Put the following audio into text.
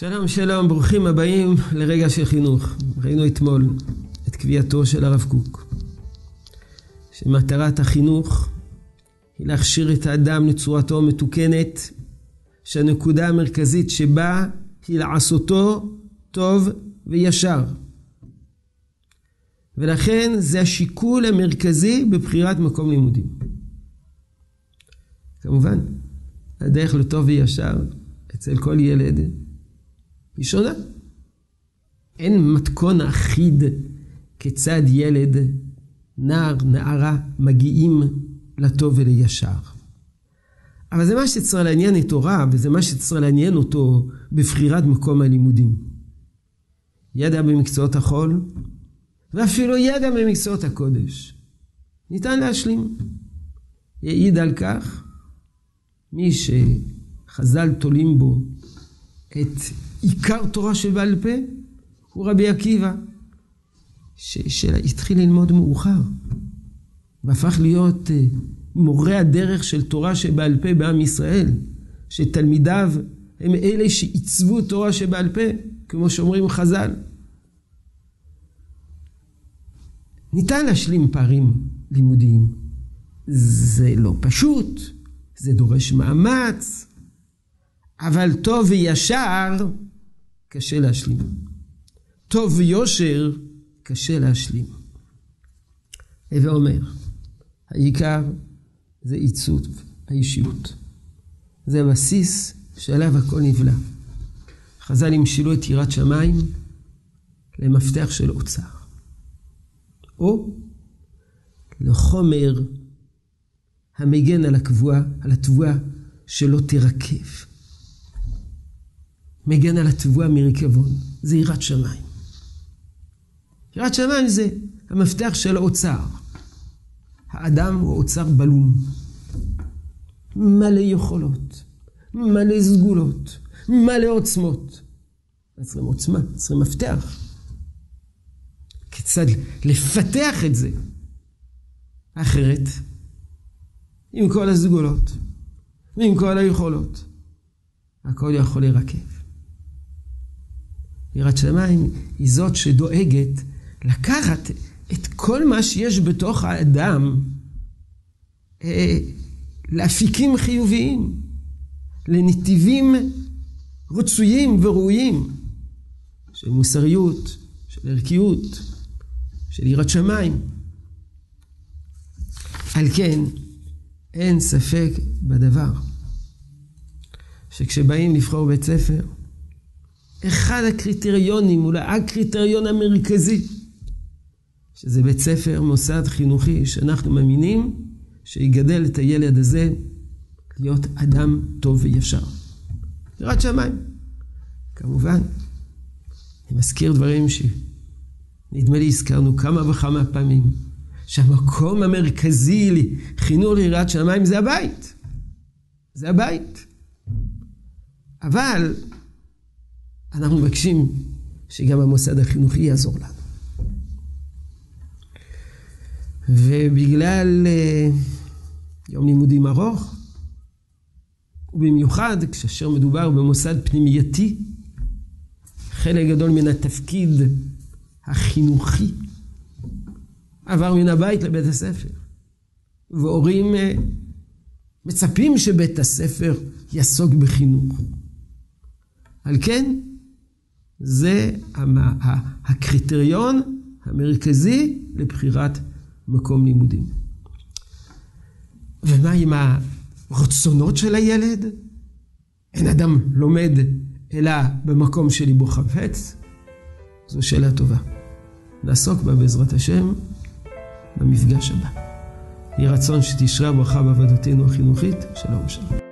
שלום שלום, ברוכים הבאים לרגע של חינוך. ראינו אתמול את קביעתו של הרב קוק, שמטרת החינוך היא להכשיר את האדם לצורתו המתוקנת, שהנקודה המרכזית שבה היא לעשותו טוב וישר. ולכן זה השיקול המרכזי בבחירת מקום לימודים. כמובן, הדרך לטוב וישר אצל כל ילד היא שונה. אין מתכון אחיד כיצד ילד, נער, נערה, מגיעים לטוב ולישר. אבל זה מה שצריך לעניין את הוריו, וזה מה שצריך לעניין אותו בבחירת מקום הלימודים. ידע במקצועות החול, ואפילו ידע במקצועות הקודש. ניתן להשלים. יעיד על כך מי שחז"ל תולים בו את עיקר תורה שבעל פה הוא רבי עקיבא, שהתחיל ללמוד מאוחר, והפך להיות אה, מורה הדרך של תורה שבעל פה בעם ישראל, שתלמידיו הם אלה שעיצבו תורה שבעל פה, כמו שאומרים חז"ל. ניתן להשלים פערים לימודיים. זה לא פשוט, זה דורש מאמץ, אבל טוב וישר קשה להשלים. טוב ויושר קשה להשלים. הווה אומר, העיקר זה עיצוב האישיות. זה הבסיס שעליו הכל נבלע. חז"ל המשילו את יראת שמיים למפתח של אוצר. או לחומר המגן על הקבועה, על התבואה שלא תרקב. מגן על התבואה מריקבון, זה יראת שמיים. יראת שמיים זה המפתח של האוצר. האדם הוא אוצר בלום, מלא יכולות, מלא סגולות, מלא עוצמות. צריכים עוצמה, צריכים מפתח. כיצד לפתח את זה? אחרת, עם כל הסגולות ועם כל היכולות, הכל יכול להירקב. יראת שמיים היא זאת שדואגת לקחת את כל מה שיש בתוך האדם אה, לאפיקים חיוביים, לנתיבים רצויים וראויים של מוסריות, של ערכיות, של יראת שמיים. על כן, אין ספק בדבר שכשבאים לבחור בית ספר, אחד הקריטריונים, אולי הקריטריון המרכזי, שזה בית ספר, מוסד חינוכי, שאנחנו מאמינים שיגדל את הילד הזה להיות אדם טוב וישר. יראת שמיים. כמובן, אני מזכיר דברים שנדמה לי הזכרנו כמה וכמה פעמים, שהמקום המרכזי לחינוך ליראת שמיים זה הבית. זה הבית. אבל אנחנו מבקשים שגם המוסד החינוכי יעזור לנו. ובגלל uh, יום לימודים ארוך, ובמיוחד כאשר מדובר במוסד פנימייתי, חלק גדול מן התפקיד החינוכי עבר מן הבית לבית הספר. והורים uh, מצפים שבית הספר יעסוק בחינוך. על כן, זה הקריטריון המרכזי לבחירת מקום לימודים. ומה עם הרצונות של הילד? אין אדם לומד אלא במקום שליבו חפץ? זו שאלה טובה. נעסוק בה בעזרת השם במפגש הבא. יהי רצון שתשרה ברכה בעבודתנו החינוכית. שלום שלום.